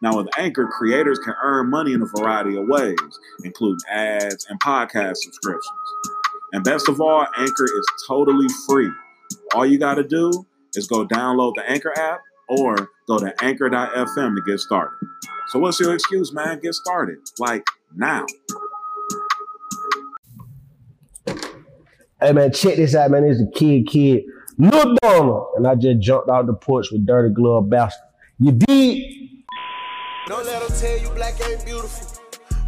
Now, with Anchor, creators can earn money in a variety of ways, including ads and podcast subscriptions. And best of all, Anchor is totally free. All you got to do is go download the Anchor app or go to anchor.fm to get started. So, what's your excuse, man? Get started. Like now. Hey man, check this out, man. It's a kid, kid, Lil Donald, and I just jumped out the porch with dirty glove bastard. You did? Don't let them tell you black ain't beautiful.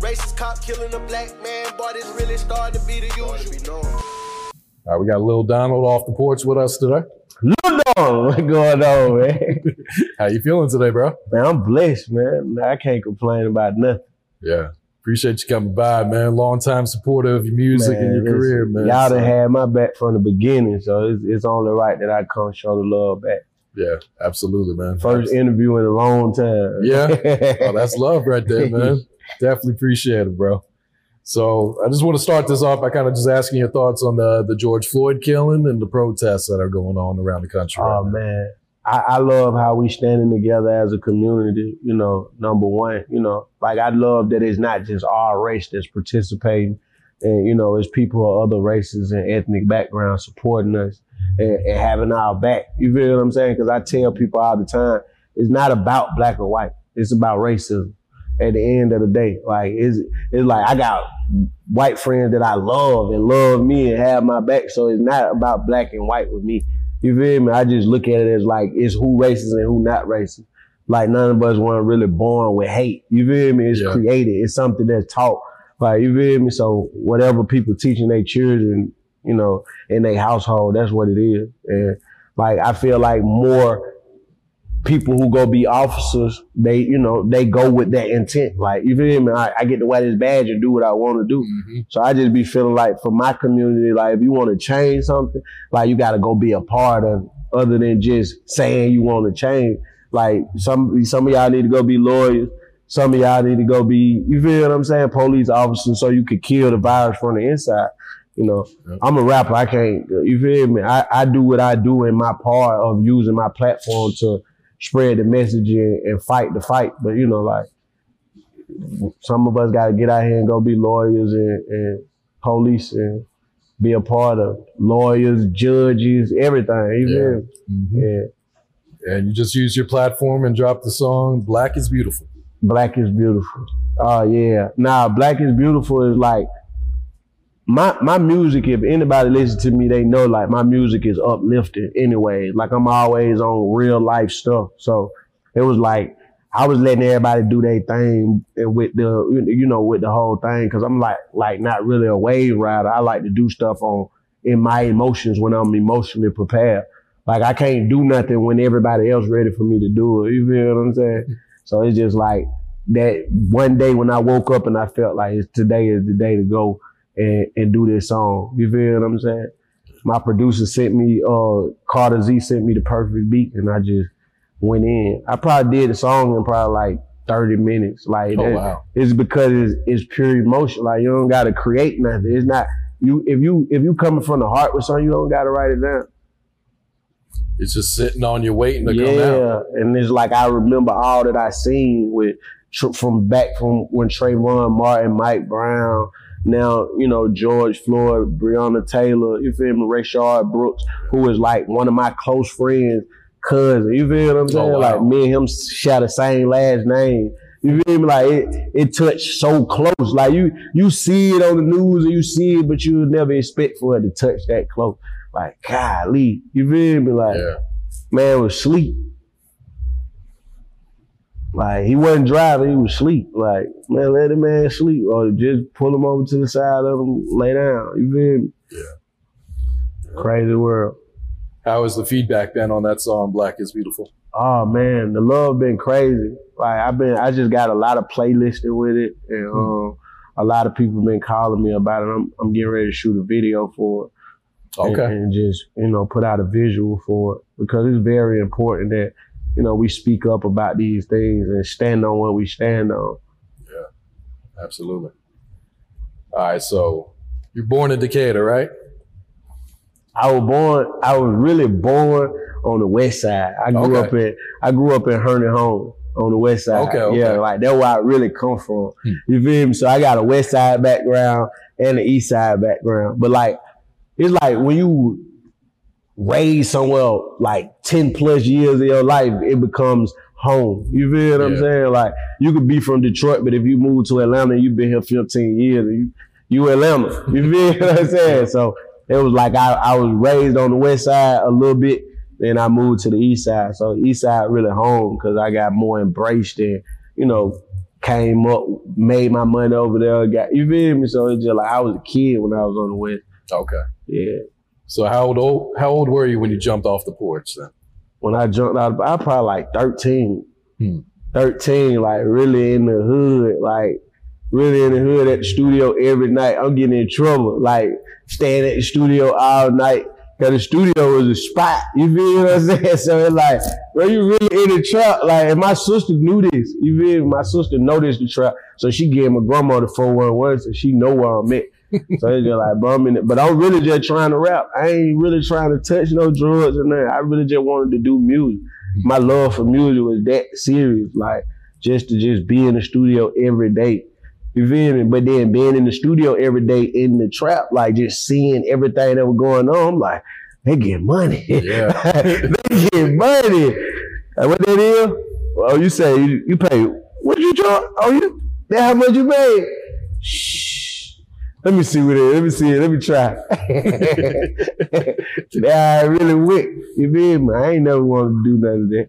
Racist cop killing a black man, boy, this really starting to be the usual. All right, we got Lil Donald off the porch with us today. Lil Donald, what's going on, man? How you feeling today, bro? Man, I'm blessed, man. I can't complain about nothing. Yeah. Appreciate you coming by, man. Long time supporter of your music Man, and your career, man. Y'all So, done had my back from the beginning, so it's, it's only right that I come show the love back. Yeah, absolutely, man. First interview in a long time. Yeah. Oh, that's love right there, man. Definitely appreciate it, bro. So I just want to start this off by kind of just asking your thoughts on the the George Floyd killing and the protests that are going on around the country. Oh right man, I, I love how we standing together as a community. You know, number one, you know, like I love that it's not just our race that's participating, and you know, it's people of other races and ethnic backgrounds supporting us and, and having our back. You feel what I'm saying? Because I tell people all the time, it's not about black or white. It's about racism. At the end of the day, like it's it's like I got white friends that I love and love me and have my back. So it's not about black and white with me. You feel me? I just look at it as like it's who racist and who not racist. Like none of us weren't really born with hate. You feel me? It's Yeah. created. It's something that's taught. Like you feel me? So whatever people teaching their children, you know, in their household, that's what it is. And like I feel like more people who go be officers, they, you know, they go with that intent. Like, you feel me? I, I get to wear this badge and do what I want to do. Mhm. So I just be feeling like for my community, like if you want to change something, like you got to go be a part of it, other than just saying you want to change. Like some some of y'all need to go be lawyers. Some of y'all need to go be, you feel what I'm saying, police officers, so you could kill the virus from the inside. You know, I'm a rapper. I can't. You feel me? I, I do what I do in my part of using my platform to spread the message and, and fight the fight. But you know, like some of us got to get out here and go be lawyers and, and police and be a part of lawyers, judges, everything. You feel me? Mhm. Yeah. And you just use your platform and drop the song "Black is Beautiful." Black is beautiful. Oh yeah. Nah, Black is beautiful is like my my music, if anybody listens to me, they know like my music is uplifting anyway. Like I'm always on real life stuff. So it was like I was letting everybody do their thing and with the you know with the whole thing because I'm like like not really a wave rider. I like to do stuff on in my emotions when I'm emotionally prepared. Like I can't do nothing when everybody else ready for me to do it. You feel what I'm saying? So it's just like that one day when I woke up and I felt like it's today is the day to go and, and do this song. You feel what I'm saying? My producer sent me, uh, Carter Z sent me the perfect beat and I just went in. I probably did the song in probably like 30 minutes. Like Oh, that- wow. it's because it's, it's pure emotion. Like you don't gotta create nothing. It's not you if you if you coming from the heart with something, you don't gotta write it down. It's just sitting on you waiting to come out. Yeah, and it's like I remember all that I seen with from back from when Trayvon Martin, Mike Brown, now you know George Floyd, Breonna Taylor, you feel me, Rayshard Brooks, who is like one of my close friends, cousin. You feel what I'm oh, saying? Oh, wow. Like me and him share the same last name. You feel me? Like it, it touched so close. Like you, you see it on the news and you see it, but you would never expect for it to touch that close. Like, golly, you feel me? Like, Yeah. man was asleep. Like he wasn't driving, he was asleep. Like, man, let the man sleep. Or just pull him over to the side of him, lay down. You feel me? Yeah. Crazy world. How has the feedback been on that song, Black is Beautiful? Oh man, the love been crazy. Like I've been I just got a lot of playlisting with it and um a lot of people been calling me about it. I'm I'm getting ready to shoot a video for it. and- Okay. and, just you know put out a visual for it because it's very important that you know we speak up about these things and stand on what we stand on. Yeah, absolutely. All right. So you're born in Decatur, right? I was born. I was really born on the west side. I grew Okay. up in. I grew up in Herndon Home on the west side. Okay, okay. Yeah, like that's where I really come from. Hmm. You feel me? So I got a west side background and an east side background. But like, it's like when you raised somewhere like ten plus years of your life, it becomes home. You feel what I'm saying? Like you could be from Detroit, but if you move to Atlanta, you've been here 15 years. You you Atlanta. You feel what I'm saying? So it was like I, I was raised on the west side a little bit, then I moved to the east side. So east side really home because I got more embraced and you know came up, made my money over there. Got you feel me? So it's just like I was a kid when I was on the west. Okay. Yeah. So how old how old were you when you jumped off the porch then? When I jumped out, I probably like 13. Hmm. 13, like really in the hood, like really in the hood at the studio every night. I'm getting in trouble, like staying at the studio all night. Cause the studio was a spot. You feel what I'm saying? So it's like, bro, you really in the trap. Like, and my sister knew this. You feel me? My sister noticed the trap. So she gave my grandma the 411 so she know where I'm at. So it's just like, bumming it. But I'm really just trying to rap. I ain't really trying to touch no drugs and nothing. I really just wanted to do music. My love for music was that serious. Like, just to just be in the studio every day. You feel me? But then being in the studio every day in the trap, like just seeing everything that was going on, I'm like, they get money. Yeah. they get money. And what that is? Oh, you say you, you pay. What you charge? Oh, you that how much you made? Shh. Let me see what it is. Let me see it. Let me try. that I really went. You feel me? I ain't never wanted to do none of that.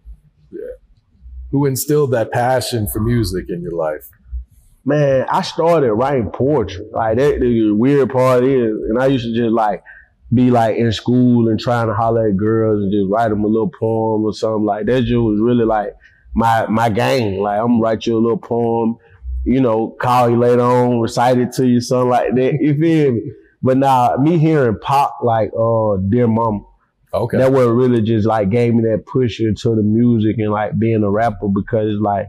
Yeah. Who instilled that passion for music in your life? man, I started writing poetry. Like that the weird part is, and I used to just like be like in school and trying to holler at girls and just write them a little poem or something like that. Just was really like my my game. Like I'm gonna write you a little poem, you know, call you later on, recite it to you, something like that. You feel me? But now me hearing Pac like uh Dear Mama, Okay. that what really just like gave me that push into the music and like being a rapper because like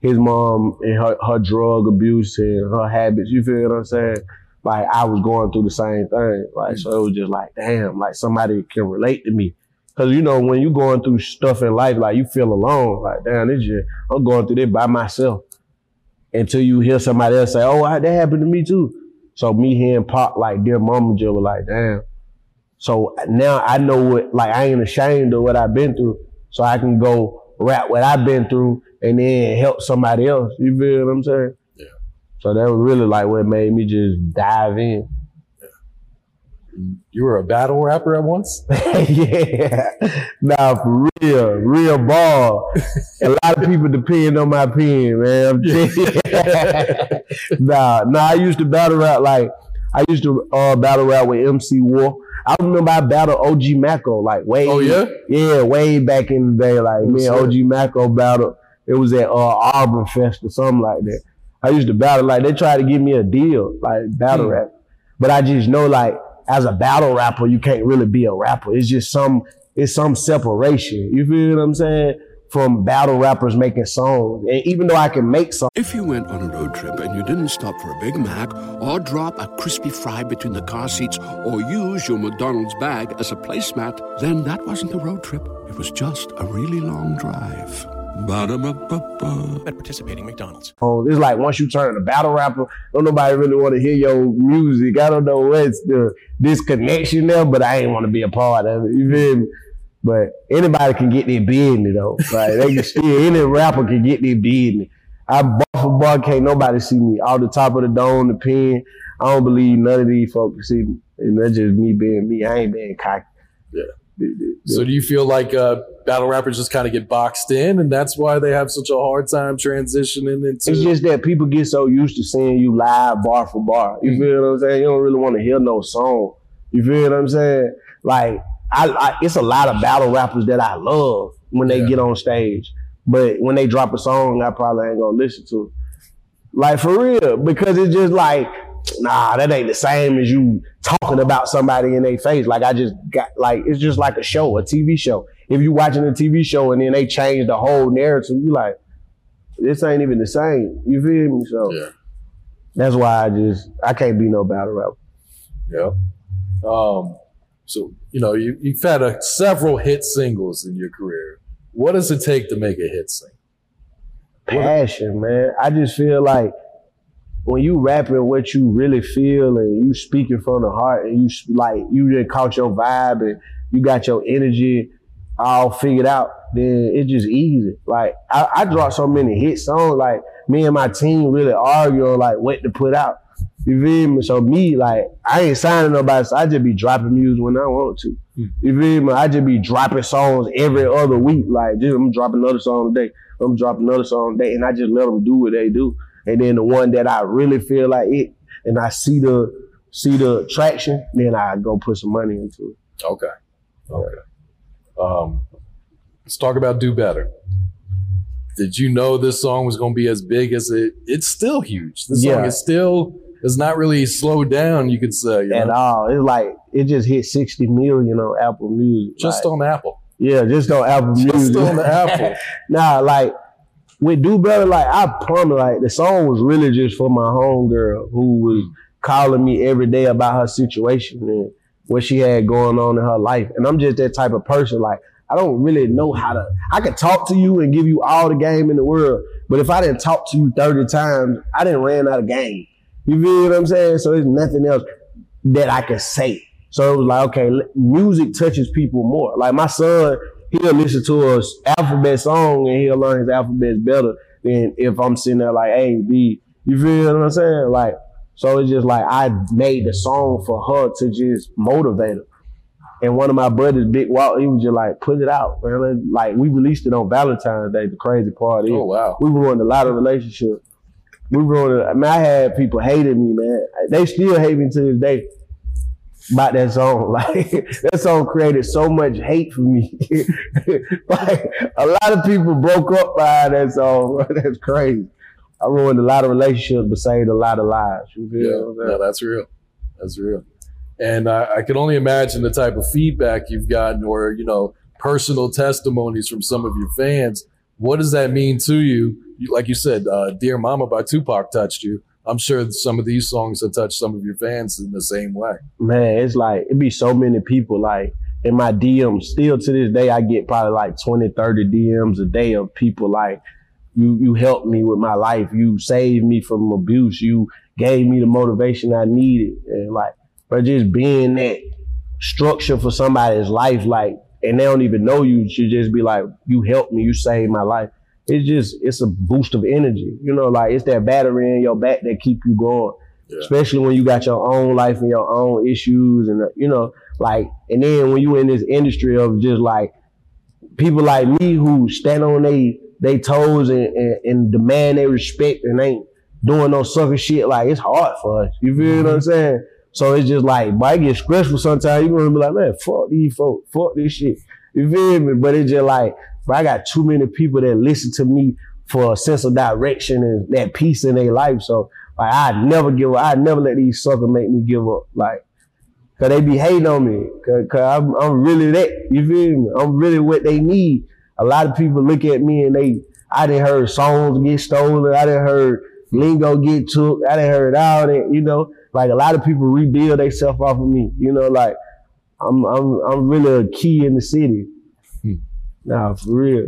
his mom and her, her drug abuse and her habits, you feel what I'm saying? Like I was going through the same thing. Like so it was just like, damn, like somebody can relate to me. Cause you know, when you going through stuff in life, like you feel alone. Like, damn, this just I'm going through this by myself. Until you hear somebody else say, Oh, that happened to me too. So me hearing Pac like dear mama just was like, damn. So now I know what, like, I ain't ashamed of what I've been through. So I can go rap what I've been through and then help somebody else. You feel what I'm saying? Yeah. So that was really like what made me just dive in. You were a battle rapper at once? yeah. Nah, for real, real ball. A lot of people depend on my pen, man. You. nah, nah, I used to battle rap like I used to uh, battle rap with MC War. I remember I battled OG Maco like way Oh, yeah? yeah way back in the day like me and OG Maco battled It was at uh, Auburn Fest or something like that. I used to battle like they tried to give me a deal like battle Hmm. rap, but I just know like as a battle rapper you can't really be a rapper. It's just some it's some separation. You feel what I'm saying? From battle rappers making songs, and even though I can make songs. If you went on a road trip and you didn't stop for a Big Mac or drop a crispy fry between the car seats or use your McDonald's bag as a placemat, then that wasn't a road trip. It was just a really long drive. Ba-da-ba-ba-ba. At participating McDonald's. songs. It's like once you turn a battle rapper, don't nobody really want to hear your music. I don't know what's the disconnection there, but I ain't want to be a part of it. You feel me? But anybody can get their business though. Like they can still any rapper can get their business. I bar for bar can't nobody see me. Off the top of the dome, the pen. I don't believe none of these folks see me. And that's just me being me. I ain't being cocky. So do you feel like uh, battle rappers just kind of get boxed in, and that's why they have such a hard time transitioning into? It's just that people get so used to seeing you live bar for bar. You feel what I'm saying? You don't really want to hear no song. You feel what I'm saying? Like I, I it's a lot of battle rappers that I love when they Yeah. get on stage, but when they drop a song, I probably ain't gonna listen to. it. Like for real, because it's just like, nah, that ain't the same as you talking about somebody in their face. Like I just got like it's just like a show, a TV show. If you watching a TV show and then they change the whole narrative, you like, this ain't even the same. You feel me? So Yeah. that's why I just I can't be no battle rapper. Yeah. Um, so you know you, you've had a, several hit singles in your career. What does it take to make a hit single? Passion, man. I just feel like when you rapping what you really feel and you speaking from the heart and you like you just caught your vibe and you got your energy all figured out, then it's just easy. Like I, I dropped so many hit songs, like me and my team really argue on like what to put out. You feel me? So me, like, I ain't signing nobody, so I just be dropping music when I want to. Hmm. You feel me? I just be dropping songs every other week. Like, just, I'm dropping another song today. I'm dropping another song today, and I just let them do what they do. And then the one that I really feel like it, and I see the see the traction, then I go put some money into it. Okay. Okay. Um, let's talk about Do Better. Did you know this song was going to be as big as it? It's still huge. This song Yeah. is still is not really slowed down. You could say you At know? all, it's like it just hit sixty million on Apple Music. just Like, on Apple. yeah, just on Apple Just Music. Just on Apple. Nah, like with Do Better, like I promise, like the song was really just for my homegirl who was mm. calling me every day about her situation and what she had going on in her life. And I'm just that type of person. Like I don't really know how to. I could talk to you and give you all the game in the world, but if I didn't talk to you 30 times, I didn't ran out of game. You feel what I'm saying? So there's nothing else that I could say. So it was like, okay, music touches people more. Like my son, he'll listen to a alphabet song and he'll learn his alphabets better than if I'm sitting there like A, B. You feel what I'm saying? Like, so it's just like I made the song for her to just motivate her. And one of my brothers, Big Walt, he was just like, put it out, man. Like we released it on Valentine's Day. The crazy part is, Oh wow. we ruined a lot of relationships. We ruined. I mean, I had people hating me, man. They still hate me to this day about that song. Like that song created so much hate for me. like a lot of people broke up by that song. That's crazy. I ruined a lot of relationships, but saved a lot of lives. You feel Yeah, I'm no, that's real. That's real. And I, I can only imagine the type of feedback you've gotten, or you know, personal testimonies from some of your fans. What does that mean to you? You- Like you said, uh, "Dear Mama" by Tupac touched you. I'm sure some of these songs have touched some of your fans in the same way. man, it's like it be so many people like in my DMs. Still to this day, I get probably like 20, 30 DMs a day of people like, you you helped me with my life. You saved me from abuse. You gave me the motivation I needed. And like, but just being that structure for somebody's life, like, and they don't even know you, should just be like, you helped me, you saved my life. It's just, it's a boost of energy. You know, like it's that battery in your back that keep you going. Yeah. especially when you got your own life and your own issues and you know like and then when you in this industry of just like people like me who stand on they they toes and, and, and demand their respect and ain't doing no sucker shit like it's hard for us. You feel what i'm mm-hmm. saying? So it's just like but it get stressful sometimes. You want to be like man fuck these folks fuck this shit. You feel me? But it's just like but I got too many people that listen to me for a sense of direction and that peace in their life. So like I never give up. I never let these suckers make me give up. Like, cause they be hating on me. Cause, cause I'm, I'm really that. You feel me? I'm really what they need. A lot of people look at me and they, I didn't heard songs get stolen. I didn't heard lingo get took. I didn't heard all that. You know, like a lot of people rebuild themselves off of me. You know, like I'm, I'm, I'm really a key in the city. Nah, for real.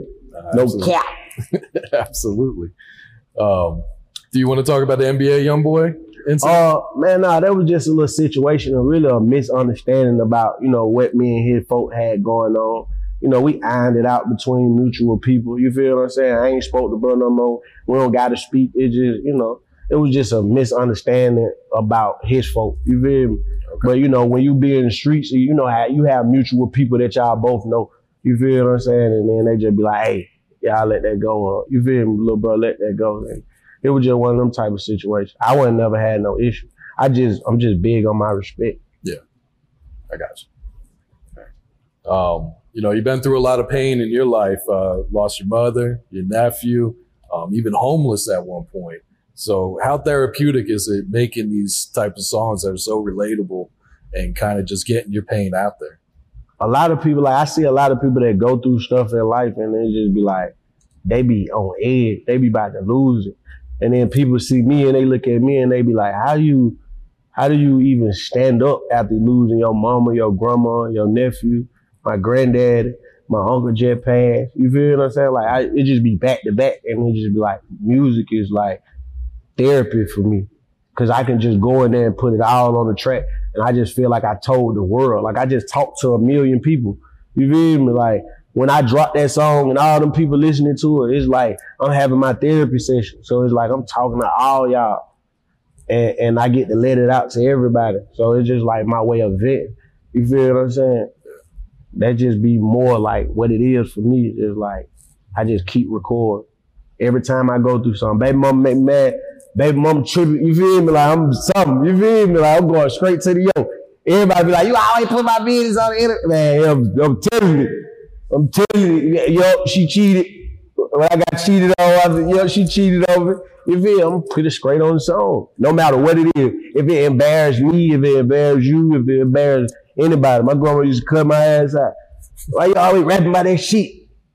no absolutely. cap. Absolutely. Um, do you want to talk about the NBA YoungBoy incident? Uh, man, nah, that was just a little situation, a really a misunderstanding about, you know, what me and his folk had going on. You know, we ironed it out between mutual people. You feel what I'm saying? I ain't spoke to bro no more. We don't gotta speak. It just, you know, it was just a misunderstanding about his folk. You feel me? But you know, when you be in the streets, you know how you have mutual people that y'all both know. You feel what I'm saying? And then they just be like, hey, y'all let that go. Or, you feel me, little bro, let that go. And it was just one of them type of situations. I wouldn't never had no issue. I just, I'm just big on my respect. Yeah, I got you. Um, you know, you've been through a lot of pain in your life. Uh, lost your mother, your nephew, um, even homeless at one point. So, how therapeutic is it making these type of songs that are so relatable and kind of just getting your pain out there? A lot of people, like I see a lot of people that go through stuff in life and they just be like, they be on edge, they be about to lose it. And then people see me and they look at me and they be like, how you, how do you even stand up after losing your mama, your grandma, your nephew, my granddad, my uncle just passed? You feel what I'm saying? Like I, it just be back to back and it just be like, music is like therapy for me. Cause I can just go in there and put it all on the track. And I just feel like I told the world. Like I just talked to a million people. You feel me? Like when I drop that song and all them people listening to it, it's like I'm having my therapy session. So it's like I'm talking to all y'all. And, and I get to let it out to everybody. So it's just like my way of venting. You feel what I'm saying? That just be more like what it is for me. Is like I just keep recording. Every time I go through something, baby mama make me mad, baby mama tripping, you feel me? Like I'm something, you feel me? Like I'm going straight to the yo. Everybody be like, you always put my business on the internet. Man, I'm, I'm telling you. I'm telling you, yo, she cheated. When I got cheated on, I said, yo, she cheated me. You feel? I'm it straight on the song. No matter what it is. If it embarrassed me, if it embarrassed you, if it embarrassed anybody. My grandma used to cut my ass out. Why you always rapping about that shit?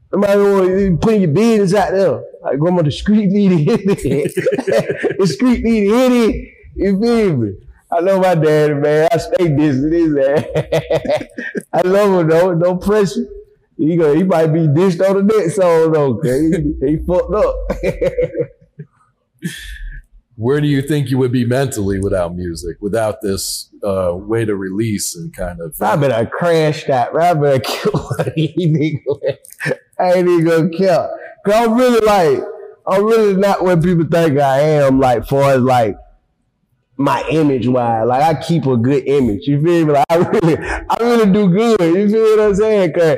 Somebody putting your business out there. Like grandma, the street need to hit it. the street need to it. You feel me? I love my daddy, man. I stay this, his ass. I love him though. No pressure. He go, he might be dished on the next song though. He, he fucked up. Where do you think you would be mentally without music, without this uh, way to release and kind of? I better crash that. I better kill one of these niggas. I ain't even gonna kill. Cause I'm really like, I'm really not what people think I am, like, far as like my image wise. Like I keep a good image. You feel me? Like I really, I really do good. You feel what I'm saying? Cause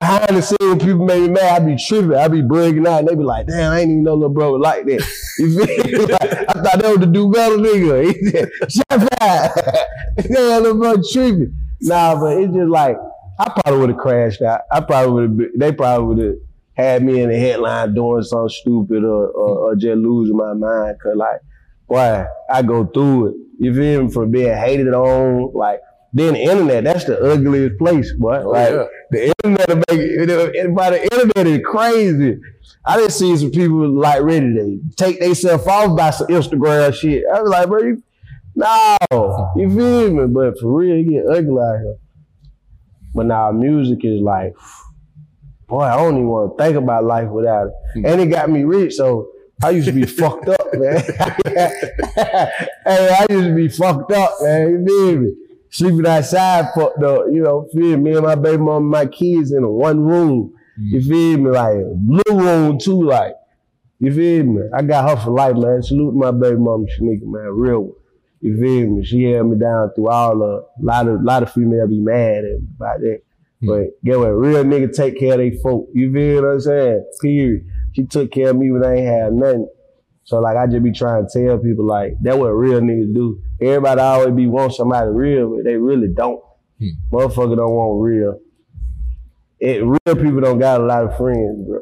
behind the scene when people make me mad, I be tripping. I be bugging out and they be like, damn, I ain't even know little bro like that. You feel me? Like, I thought that was the do better nigga. Shut up. Damn, little bro tripping. Nah, but it's just like, I probably would have crashed out. I probably would have, they probably would have had me in the headline doing something stupid or, or, or just losing my mind. Cause like, boy, I go through it. You feel me? From being hated on, like, then the internet, that's the ugliest place, boy. Oh, like, yeah. the internet will make it, by the internet is crazy. I didn't see some people like ready to take themselves off by some Instagram shit. I was like, bro, you, no, you feel me? But for real, it get ugly out here. But now music is like, boy, I don't even want to think about life without it. Hmm. And it got me rich, so I used to be fucked up, man. hey, I used to be fucked up, man. You feel me? Sleeping outside, fucked up. You know, feel me? Me and my baby mom my kids in one room. Hmm. You feel me? Like, blue room too, like. You feel me? I got her for life, man. Salute my baby mama, Shanika, man. Real one. You feel me? She held me down through all the, a lot of, a lot of females be mad at- about that. But get what? Real nigga take care of they folk. You feel what I'm saying? Period. She took care of me when I ain't had nothing. So like I just be trying to tell people like that what real niggas do. Everybody always be want somebody real, but they really don't. Hmm. Motherfucker don't want real. It real people don't got a lot of friends, bro.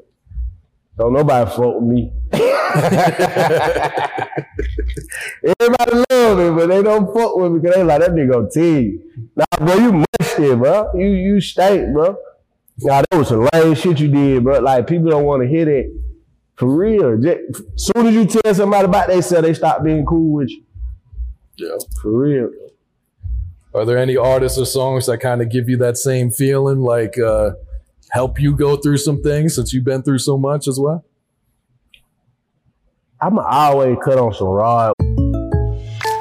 Don't nobody fuck with me. Everybody love me, but they don't fuck with me because they like that nigga team. Nah, bro, you musty, bro. You you stink, bro. Nah, that was some lame shit you did, bro. Like people don't want to hear that for real. Just, soon as you tell somebody about themselves, they stop being cool with you. Yeah. For real. Are there any artists or songs that kind of give you that same feeling, like uh, help you go through some things since you've been through so much as well? I'm always cut on some raw.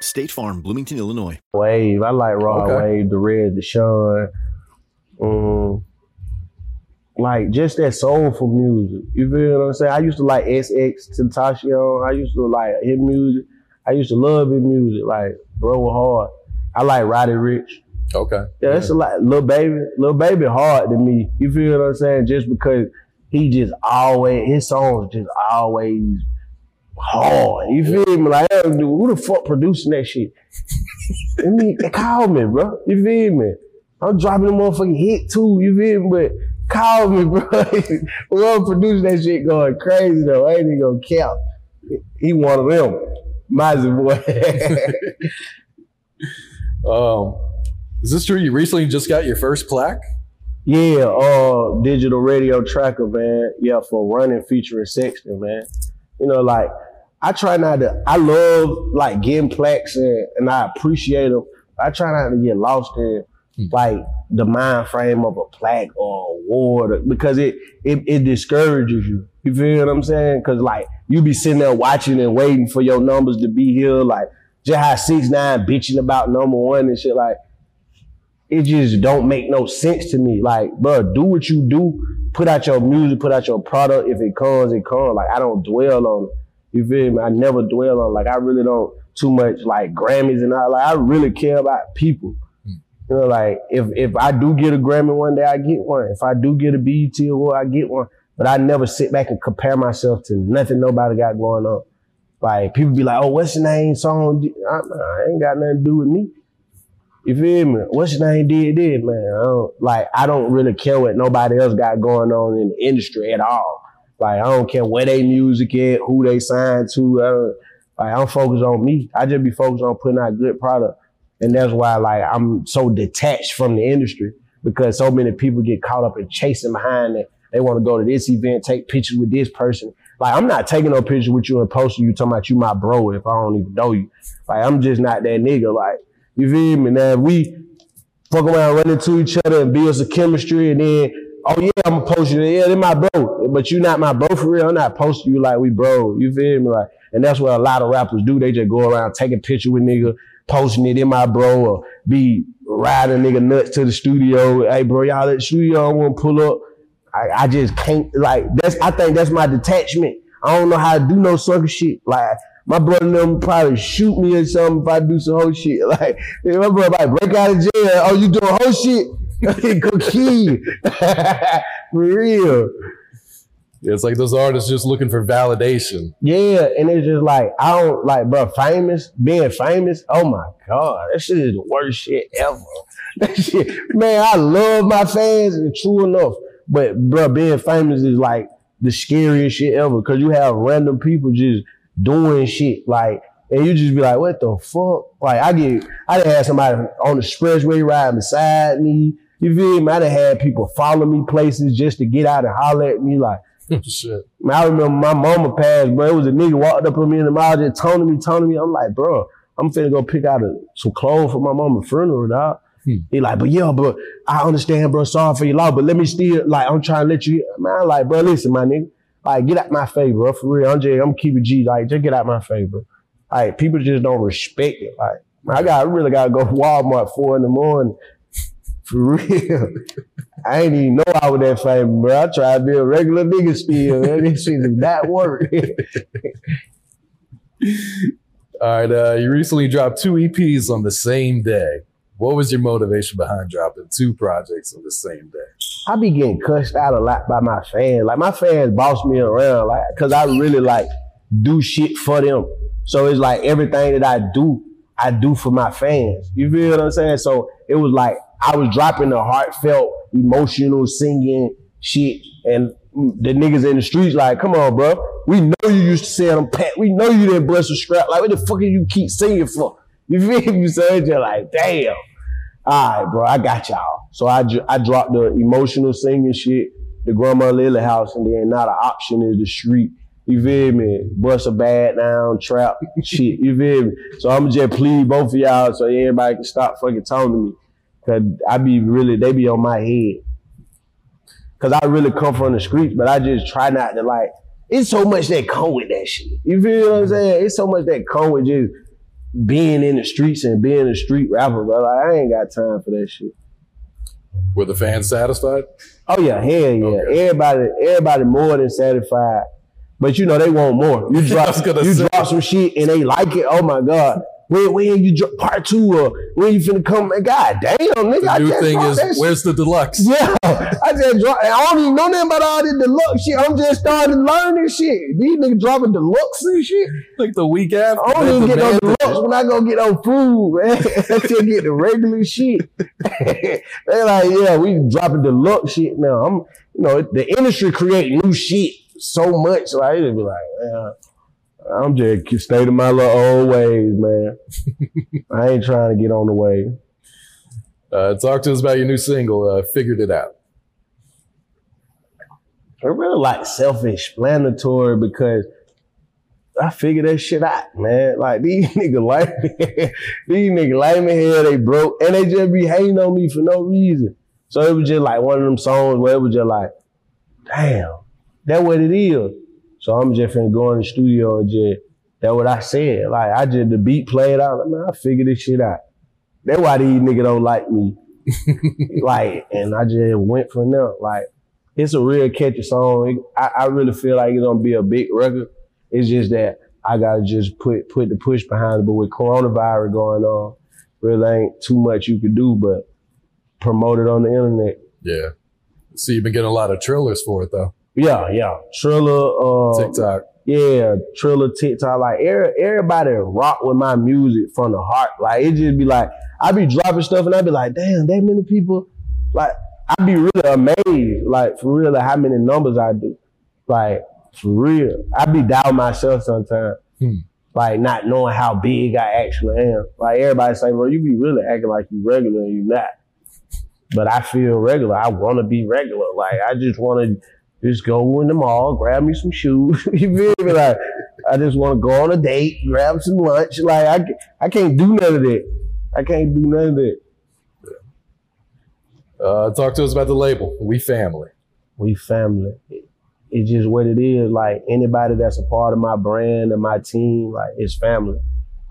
State Farm, Bloomington, Illinois. Wave. I like Rod Okay. Wave, Derez DeShon. Um, like just that soulful music. You feel what I'm saying? I used to like XXXTentacion. I used to like his music. I used to love his music. Like bro was hard. I like Roddy Ricch. Okay. Yeah, it's a lot. Lil Baby, Lil Baby hard to me. You feel what I'm saying? Just because he just always his songs just always hard. You feel me? Like dude, who the fuck producing that shit? I mean, call me, bro. You feel me? I'm dropping a motherfucking hit too. You feel me? But call me, bro. Whoever producing that shit going crazy though. I ain't even gonna count. He one of them. Mighty boy. Um, is this true? You recently just got your first plaque? Yeah, uh, digital radio tracker, man. Yeah, for running featuring Sexton, man. You know, like I try not to. I love like getting plaques and, and I appreciate them. I try not to get lost in hmm. like the mind frame of a plaque or award because it it, it discourages you. You feel what I'm saying? Because like you be sitting there watching and waiting for your numbers to be here, like just how 6ix9ine bitching about number one and shit. Like it just don't make no sense to me. Like, bro, do what you do. Put out your music, put out your product. If it comes, it comes. Like, I don't dwell on it. You feel me? I never dwell on. Like, I really don't too much like Grammys and all. Like, I really care about people. You know, like if if I do get a Grammy one day, I get one. If I do get a BET award, I get one. But I never sit back and compare myself to nothing nobody got going on. Like people be like, "Oh, what's your name song?" I, I ain't got nothing to do with me. You feel me? What's your name did did man? I like, I don't really care what nobody else got going on in the industry at all. Like, I don't care where they music at, who they signed to. I don't, like, I'm focused on me. I just be focused on putting out good product. And that's why, like, I'm so detached from the industry because so many people get caught up in chasing behind it. They want to go to this event, take pictures with this person. Like, I'm not taking no pictures with you and posting you talking about you my bro if I don't even know you. Like, I'm just not that nigga. Like, you feel me? Now, if we fuck around, run into each other and build some chemistry, and then, oh yeah, I'm gonna post you. Yeah, they're my bro, but you're not my bro for real. I'm not posting you like we bro. You feel me? Like, and that's what a lot of rappers do. They just go around taking picture with nigga, posting it in my bro, or be riding nigga nuts to the studio. Hey, bro, y'all at the studio, I want to pull up. I, I just can't like that's. I think that's my detachment. I don't know how to do no sucker shit. Like my brother them probably shoot me or something if I do some whole shit. Like my brother like break out of jail. Oh, you doing whole shit? Go key. For real. It's like those artists just looking for validation. Yeah, and it's just like I don't like, bro. Famous, being famous. Oh my god, that shit is the worst shit ever. That shit, man. I love my fans, and true enough, but bro, being famous is like the scariest shit ever because you have random people just doing shit like, and you just be like, what the fuck? Like I get, I done had somebody on the expressway riding beside me. You feel me? I done had people follow me places just to get out and holler at me like. Shit. Man, I remember my mama passed, bro. It was a nigga walked up on me in the mall just taunting me, taunting me. I'm like, bro, I'm finna go pick out a, some clothes for my mama's funeral, dog. He like, but yeah, bro, I understand, bro. Sorry for your loss, but let me still, like, I'm trying to let you, man, I'm like, bro, listen, my nigga. Like, get out my favor, bro. For real. I'm just, I'm keeping G. Like, just get out my favor. Like, people just don't respect it. Like, I got, I really gotta go to Walmart four in the morning. For real. I ain't even know I was that famous, bro. I tried to be a regular nigga still, man. This shit did not work. All right, uh, you recently dropped two EPs on the same day. What was your motivation behind dropping two projects on the same day? I be getting cussed out a lot by my fans. Like my fans boss me around, like, cause I really like do shit for them. So it's like everything that I do, I do for my fans. You feel what I'm saying? So it was like I was dropping the heartfelt, emotional singing shit, and the niggas in the streets like, come on, bro. We know you used to say them pat. We know you didn't bust a scrap. Like, what the fuck are you keep singing for? You feel me? So it's just like, damn. All right, bro, I got y'all. So I, I dropped the emotional singing shit, the Grandma Lily house, and then now the option is the street. You feel me? Bust a bad down, trap shit. You feel me? So I'm just plead both of y'all so everybody can stop fucking talking to me. Cause I be really, they be on my head. Cause I really come from the streets, but I just try not to like, it's so much that come with that shit. You feel what I'm mm-hmm. saying? It's so much that come with just being in the streets and being a street rapper, but like, I ain't got time for that shit. Were the fans satisfied? Oh yeah, hell yeah. Okay. Everybody, everybody more than satisfied. But you know they want more. You drop, you say. drop some shit and they like it. Oh my god. When when you drop part two or when you finna come? God damn, nigga. The I new just thing is, that where's the deluxe? Yeah, I just dropped. I don't even know nothing about all this deluxe shit. I'm just starting learning shit. These niggas dropping deluxe and shit. Like the week after. I don't even get no deluxe when I go get no food, man. I just get the regular shit. they like, yeah, we dropping deluxe shit now. I'm, you know, the industry create new shit so much. So I just be like, man, I'm just stay to my little old ways, man. I ain't trying to get on the way. Uh, talk to us about your new single, uh, Figured It Out. It's really like self-explanatory because I figured that shit out, man. Like these niggas like these niggas like me here, they broke, and they just be hating on me for no reason. So it was just like one of them songs where it was just like, damn, that what it is. So I'm just finna go in the studio and just that what I said. Like I just the beat played out. Like, man, I figured this shit out. That's why these niggas don't like me. like, and I just went from there. Like, it's a real catchy song. It- I, I really feel like it's gonna be a big record. It's just that I gotta just put put the push behind it. But with coronavirus going on, really ain't too much you could do but promote it on the internet. Yeah. So you've been getting a lot of trailers for it, though. Yeah, yeah. Triller, uh, TikTok. Yeah, Triller, TikTok. Like every- everybody rock with my music from the heart. Like it just be like I be dropping stuff and I be like, damn, that many people. Like I be really amazed, like for real, like how many numbers I do. Like for real, I be doubting myself sometimes. Like not knowing how big I actually am. Like everybody say, bro, you be really acting like you regular and you not. But I feel regular. I want to be regular. Like I just want to just go in the mall, grab me some shoes. you feel me? Like I just want to go on a date, grab some lunch. Like I, I can't do none of that. I can't do none of that. Uh, talk to us about the label, We Family. We family. It- It's just what it is. Like anybody that's a part of my brand and my team, like it's family.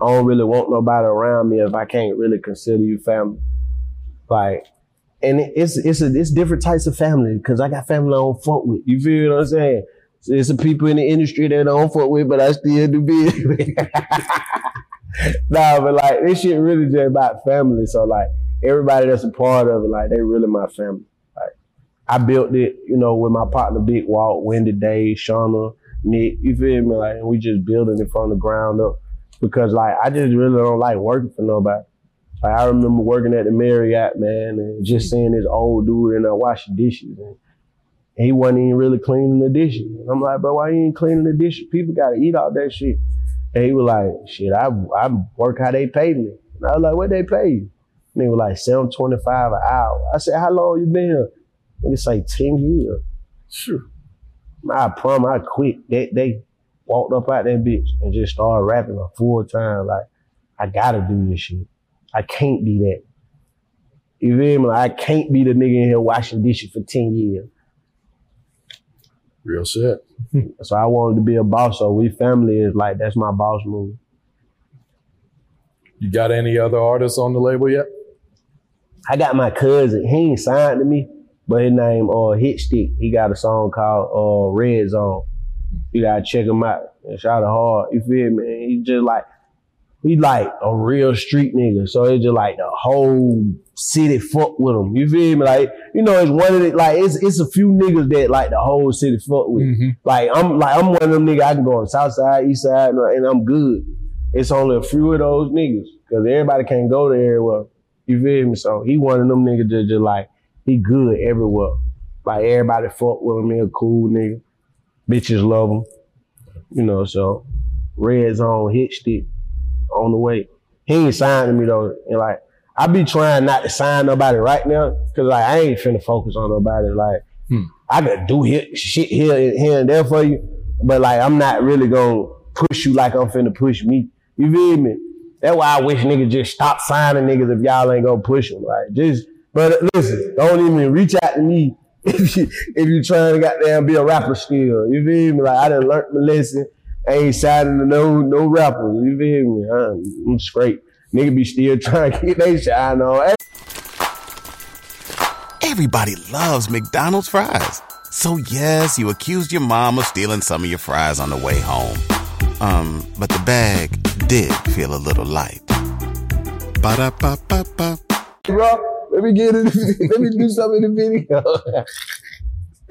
I don't really want nobody around me if I can't really consider you family. Like, and it's it's a, it's different types of family because I got family I don't fuck with. You feel what I'm saying? So some people in the industry that I don't fuck with, but I still do business. nah, but like this shit really just about family. So like everybody that's a part of it, like they really my family. Like I built it, you know, with my partner Big Walt, Wendy Day, Shauna, Nick. You feel me? Like we just building it from the ground up because like I just really don't like working for nobody. Like I remember working at the Marriott, man, and just seeing this old dude in there washing dishes, and he wasn't even really cleaning the dishes. And I'm like, bro, why you ain't cleaning the dishes? People gotta eat all that shit. And he was like, shit, I I work how they pay me. And I was like, what they pay you? And they were like seven twenty five an hour. I said, how long you been here? And it's like ten years. Sure. I promise I quit that day. Walked up out that bitch and just started rapping a full time. Like, I gotta do this shit. I can't be that. You feel me? I can't be the nigga in here washing dishes for 10 years. Real shit. So I wanted to be a boss. So we family is like, that's my boss move. You got any other artists on the label yet? I got my cousin. He ain't signed to me, but his name uh Hit Stick. He got a song called uh Red Zone. You gotta check him out. and shot it hard. You feel me? And he just like he like a real street nigga. So it's just like the whole city fuck with him. You feel me? Like, you know, it's one of the like it's it's a few niggas that like the whole city fuck with. Mm-hmm. Like I'm like I'm one of them niggas I can go on south side, east side, and I'm good. It's only a few of those niggas. Cause everybody can't go there everywhere. You feel me? So he one of them niggas that just like he good everywhere. Like everybody fuck with him, he a cool nigga. Bitches love him. You know, so red zone hit stick on the way. He ain't signing me though. And like I be trying not to sign nobody right now, cause like I ain't finna focus on nobody. Like Hmm. I could do hit, shit here, here and there for you, but like I'm not really gonna push you like I'm finna push me. You feel me? That's why I wish niggas just stop signing niggas if y'all ain't gonna push them. Like just, but listen, don't even reach out to me if you if you trying to goddamn be a rapper still. You feel me? Like I done learned my lesson. I ain't signing to no no rappers. You feel me? I'm, I'm straight. Nigga be still trying to get they shine on. Everybody loves McDonald's fries. So yes, you accused your mom of stealing some of your fries on the way home. Um, but the bag did feel a little light. Ba-da-ba-ba-ba. Bro, let me get it. let me do something in the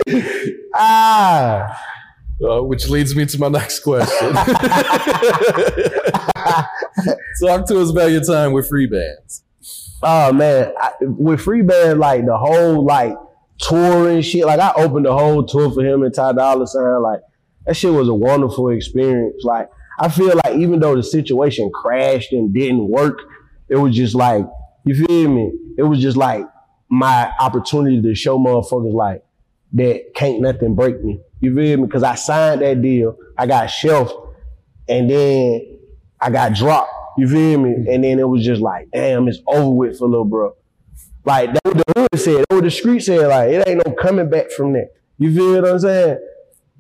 video. ah. Uh, which leads me to my next question. Talk to us about your time with Freebandz. Oh man, I, with free band, like the whole like touring shit. Like I opened the whole tour for him and Ty Dolla Sign. Like that shit was a wonderful experience. Like I feel like even though the situation crashed and didn't work, it was just like you feel me. It was just like my opportunity to show motherfuckers like that can't nothing break me. You feel me? Because I signed that deal, I got shelved, and then I got dropped. You feel me? And then it was just like, damn, it's over with for little bro. Like that what the hood said, that what the street said, like it ain't no coming back from that. You feel what I'm saying?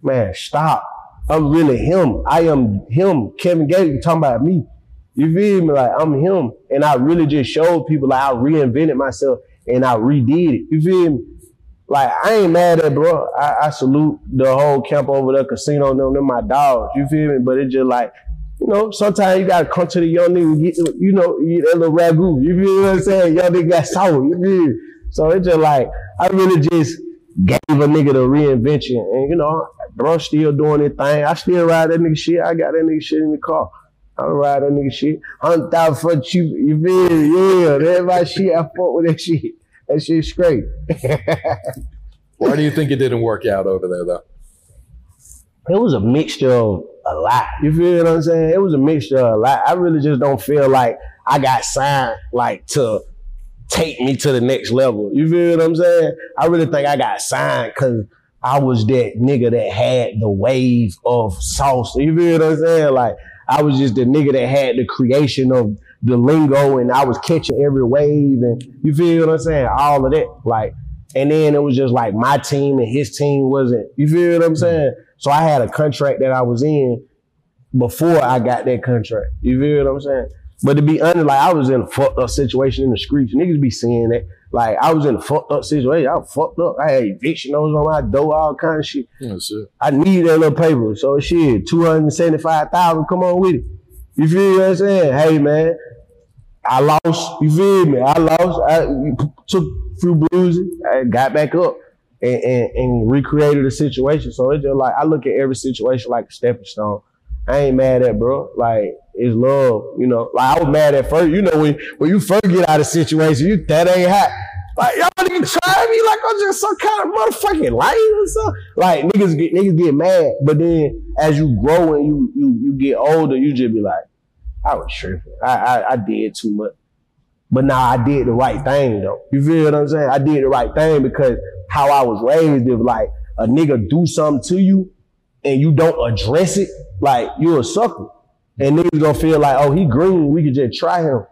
Man, stop. I'm really him. I am him. Kevin Gates, you talking about me. You feel me? Like I'm him. And I really just showed people like I reinvented myself and I redid it. You feel me? Like I ain't mad at bro. I, I salute the whole camp over there, casino, them, them my dogs. You feel me? But it just like, you know, sometimes you gotta come to the young nigga, get, you know, eat that little ragu. You feel what I'm saying? Young nigga got sour. You feel? So it just like I really just gave a nigga the reinvention, and you know, bro still doing his thing. I still ride that nigga shit. I got that nigga shit in the car. I ride that nigga shit. Hundred thousand for cheap. You feel? Yeah, that's my shit. I fuck with that shit. That shit's great. Why do you think it didn't work out over there, though? it was a mixture of a lot. You feel what I'm saying? It was a mixture of a lot. I really just don't feel like I got signed like to take me to the next level. You feel what I'm saying? I really think I got signed because I was that nigga that had the wave of salsa. You feel what I'm saying? Like I was just the nigga that had the creation of the lingo and I was catching every wave and you feel what I'm saying? All of that. Like, and then it was just like my team and his team wasn't, you feel what I'm mm-hmm. saying? So I had a contract that I was in before I got that contract. You feel what I'm saying? But to be honest, like I was in a fucked up situation in the streets. Niggas be seeing that. Like I was in a fucked up situation. I was fucked up. I had eviction notice on my door, all kind of shit. Shit. I need that little paper. So shit, two hundred seventy five thousand. Come on with it. You feel what I'm saying? Hey man, I lost. You feel me? I lost. I took a few bruises. I got back up and, and, and recreated the situation. So it's just like I look at every situation like a stepping stone. I ain't mad at bro. Like it's love, you know. Like I was mad at first. You know when when you first get out of situation, you that ain't hot. Like y'all niggas try me like I'm just some kind of motherfucking lame or something. Like niggas get niggas get mad, but then as you grow and you you you get older, you just be like, I was tripping. I I, I did too much. But now I did the right thing though. You feel what I'm saying? I did the right thing because how I was raised, if like a nigga do something to you and you don't address it, like you're a sucker. And niggas gonna feel like, oh, he green, we could just try him.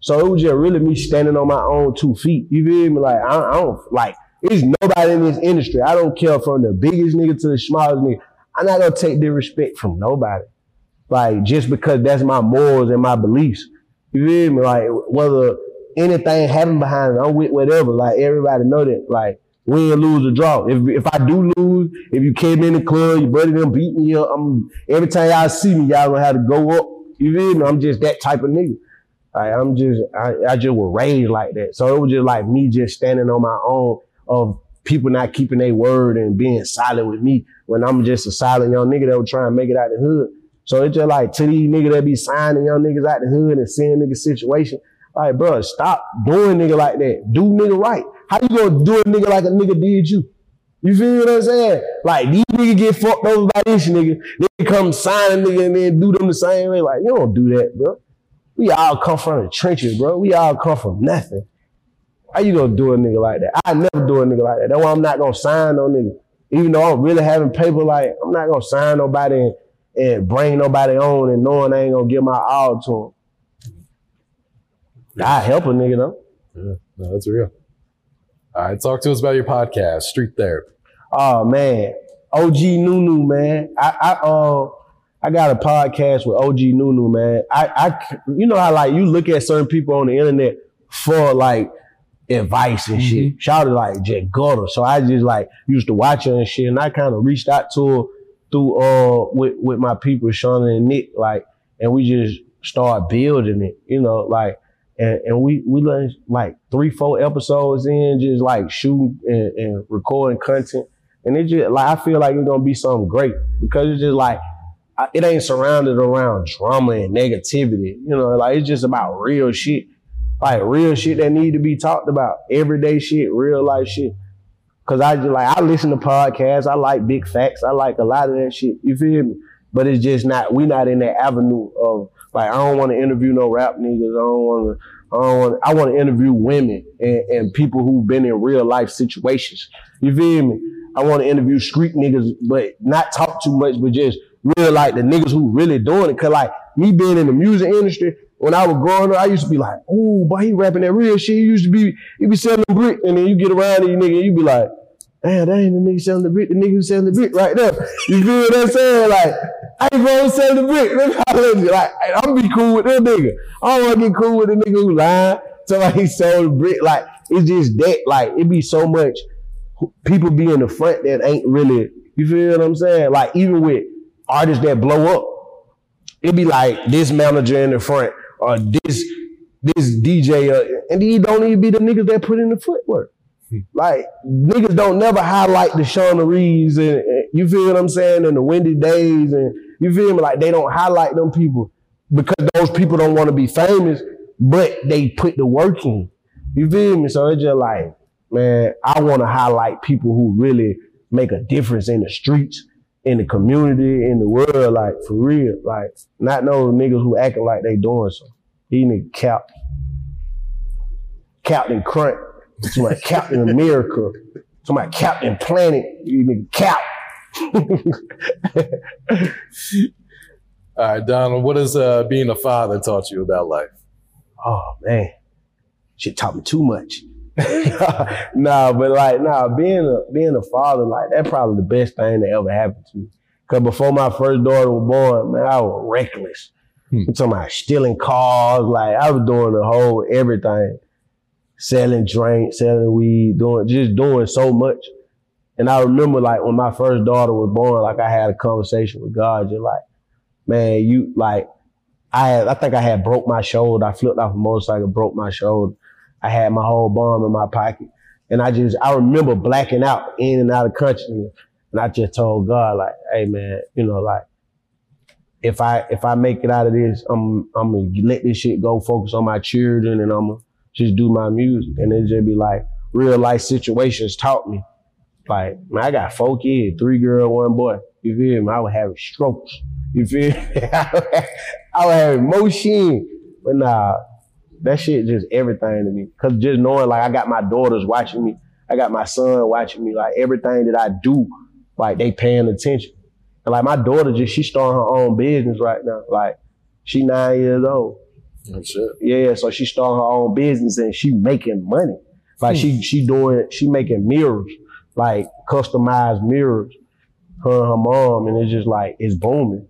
So it was just really me standing on my own two feet. You feel me? Like I, I don't like there's nobody in this industry. I don't care from the biggest nigga to the smallest nigga. I'm not gonna take disrespect from nobody. Like just because that's my morals and my beliefs. You feel me? Like whether anything happened behind it, I'm with whatever. Like everybody know that. Like win, lose, or draw. If if I do lose, if you came in the club, your buddy them beat me up, I'm every time y'all see me, y'all gonna have to go up. You feel me? I'm just that type of nigga. Like I'm just I, I just was raised like that. So it was just like me just standing on my own of people not keeping their word and being silent with me when I'm just a silent young nigga that was trying to make it out of the hood. So it's just like to these niggas that be signing young niggas out the hood and seeing nigga situation. Like, bro, stop doing nigga like that. Do nigga right. How you gonna do a nigga like a nigga did you? You feel what I'm saying? Like these niggas get fucked over by this nigga. They come sign a nigga and then do them the same way. Like, you don't do that, bro. We all come from the trenches, bro. We all come from nothing. How you gonna do a nigga like that? I never do a nigga like that. That's why I'm not gonna sign no nigga. Even though I'm really having paper, like I'm not gonna sign nobody and, and bring nobody on and knowing I ain't gonna give my all to them. I help a nigga though. Yeah, no, that's real. All right, talk to us about your podcast, Street Therapy. Oh man, OG Nunu, man. I I uh I got a podcast with OG Nunu, man. I I you know how like you look at certain people on the internet for like advice and shit. Mm-hmm. Shout out like Jet Gutter. So I just like used to watch her and shit, and I kind of reached out to her through uh with with my people, Shauna and Nick, like, and we just start building it, you know, like. And, and we we learned like three four episodes in just like shooting and, and recording content and it just like I feel like it's gonna be something great because it's just like it ain't surrounded around drama and negativity. You know, like it's just about real shit, like real shit that need to be talked about, everyday shit, real life shit. Cause I like I listen to podcasts, I like Big Facts, I like a lot of that shit. You feel me? But it's just not we not in that avenue of like I don't want to interview no rap niggas. I don't want to. I don't want. I want to interview women and, and people who've been in real life situations. You feel me? I want to interview street niggas, but not talk too much, but just real like the niggas who really doing it. Cause like me being in the music industry, when I was growing up, I used to be like, oh, boy, he rapping that real shit. He used to be, he be selling the brick, and then you get around these nigga, you be like, damn, that ain't the nigga selling the brick, the nigga who selling the brick right there. You feel what I'm saying? Like, I ain't to sell the brick. Like, I'm be cool with that nigga. I don't want to get cool with the nigga who lying. Somebody sold the brick. Like, it's just that, like, it be so much people be in the front that ain't really, you feel what I'm saying? Like, even with artists that blow up, it be like this manager in the front or this this DJ, uh, and these don't even be the niggas that put in the footwork. Like niggas don't never highlight the Shauna Reeves and, and you feel what I'm saying, and the Windy Days, and you feel me? Like they don't highlight them people because those people don't want to be famous, but they put the work in. You feel me? So it's just like, man, I want to highlight people who really make a difference in the streets, in the community, in the world, like for real. Like not those niggas who acting like they doing so. He nigga cap, Captain Crunch, somebody Captain America, somebody Captain Planet, you nigga cap. All right, Donald, what has uh, being a father taught you about life? Oh man, shit taught me too much. nah, but like, nah, being a being a father, like that's probably the best thing that ever happened to me. Cause before my first daughter was born, man, I was reckless. Hmm. I'm talking about stealing cars, like I was doing the whole everything. Selling drinks, selling weed, doing just doing so much. And I remember like when my first daughter was born, like I had a conversation with God, just like, man, you like I had, I think I had broke my shoulder. I flipped off a motorcycle, broke my shoulder. I had my whole bomb in my pocket. And I just, I remember blacking out in and out of country. And I just told God, like, hey man, you know, like, if I, if I make it out of this, I'm, I'm gonna let this shit go, focus on my children and I'm gonna just do my music. And it just be like, real life situations taught me. Like, man, I got four kids, three girl, one boy. You feel me? I was having strokes. You feel me? I was having motion. But nah, that shit just everything to me. Cause just knowing like I got my daughters watching me, I got my son watching me, like everything that I do, like they paying attention. And like my daughter just she starting her own business right now. Like she nine years old. Oh, That's it. Yeah, so she starting her own business and she making money. Like she hmm. she doing she making mirrors, like customized mirrors. Her and her mom, and it's just like it's booming.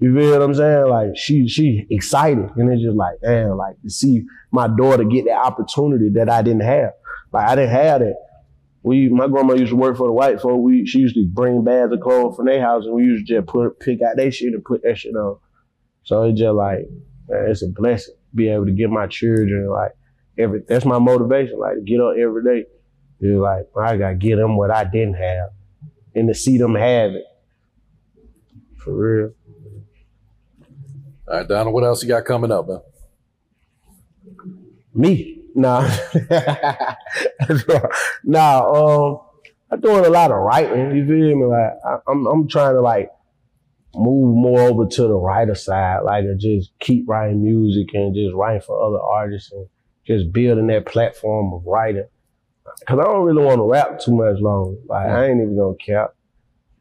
You feel what I'm saying? Like she she excited, and it's just like damn, like to see my daughter get that opportunity that I didn't have. Like I didn't have that. we my grandma used to work for the white folk. We she used to bring bags of clothes from their house and we used to just put pick out their shit and put that shit on. So it's just like man, it's a blessing to be able to give my children like every that's my motivation, like to get up every day. It's like I gotta get them what I didn't have and to see them have it. For real. All right, Donald, what else you got coming up, man? Me. Nah. nah, um, I'm doing a lot of writing, you feel me? Like I, I'm I'm trying to like move more over to the writer side, like just keep writing music and just writing for other artists and just building that platform of writing. Cause I don't really want to rap too much longer. Like I ain't even gonna cap.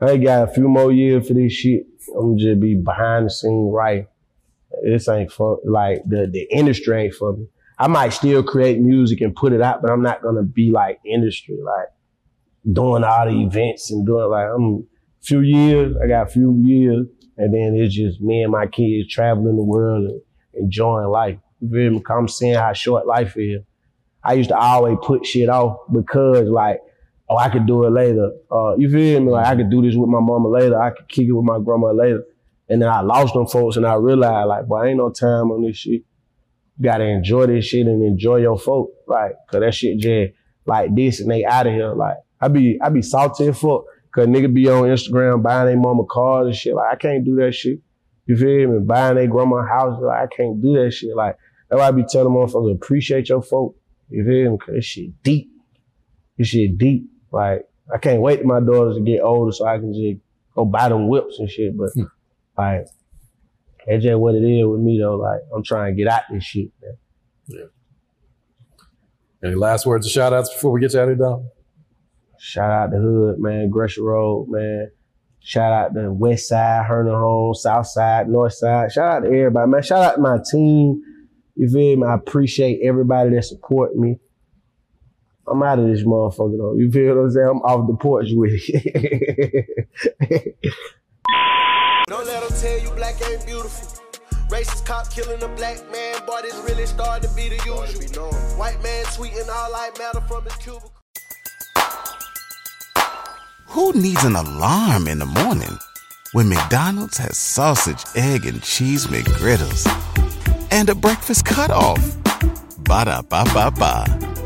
I ain't got a few more years for this shit. I'm just be behind the scene writing. This ain't for like the the industry ain't for me. I might still create music and put it out, but I'm not gonna be like industry, like doing all the events and doing like I'm a few years. I got a few years, and then it's just me and my kids traveling the world and enjoying life. You feel me? I'm seeing how short life is. I used to always put shit off because like, oh, I could do it later. Uh, you feel me? Like I could do this with my mama later. I could kick it with my grandma later. And then I lost them folks and I realized like, boy, ain't no time on this shit. You gotta enjoy this shit and enjoy your folk. Like, cause that shit just like this and they out of here. Like, I be, I be salty as fuck. Cause nigga be on Instagram buying their mama cars and shit. Like, I can't do that shit. You feel me? Buying their grandma house. Like, I can't do that shit. Like, that's why I be telling motherfuckers, appreciate your folk. You feel me? Cause this shit deep. This shit deep. Like, I can't wait for my daughters to get older so I can just go buy them whips and shit. But, hmm. Like, that's just what it is with me though. Like I'm trying to get out this shit, man. Yeah. Any last words or shout outs before we get you out of here? Shout out the hood, man, Gresham Road, man. Shout out the West Side, Herndon Home, South Side, North Side. Shout out to everybody, man. Shout out to my team. You feel me? I appreciate everybody that support me. I'm out of this motherfucker though. You feel what I'm saying? I'm off the porch with it. Don't let them tell you black ain't beautiful. Racist cop killing a black man, boy, this really starting to be the usual. White man tweeting all like matter from his cubicle. Who needs an alarm in the morning when McDonald's has sausage, egg, and cheese McGriddles and a breakfast cutoff? Ba da ba ba ba.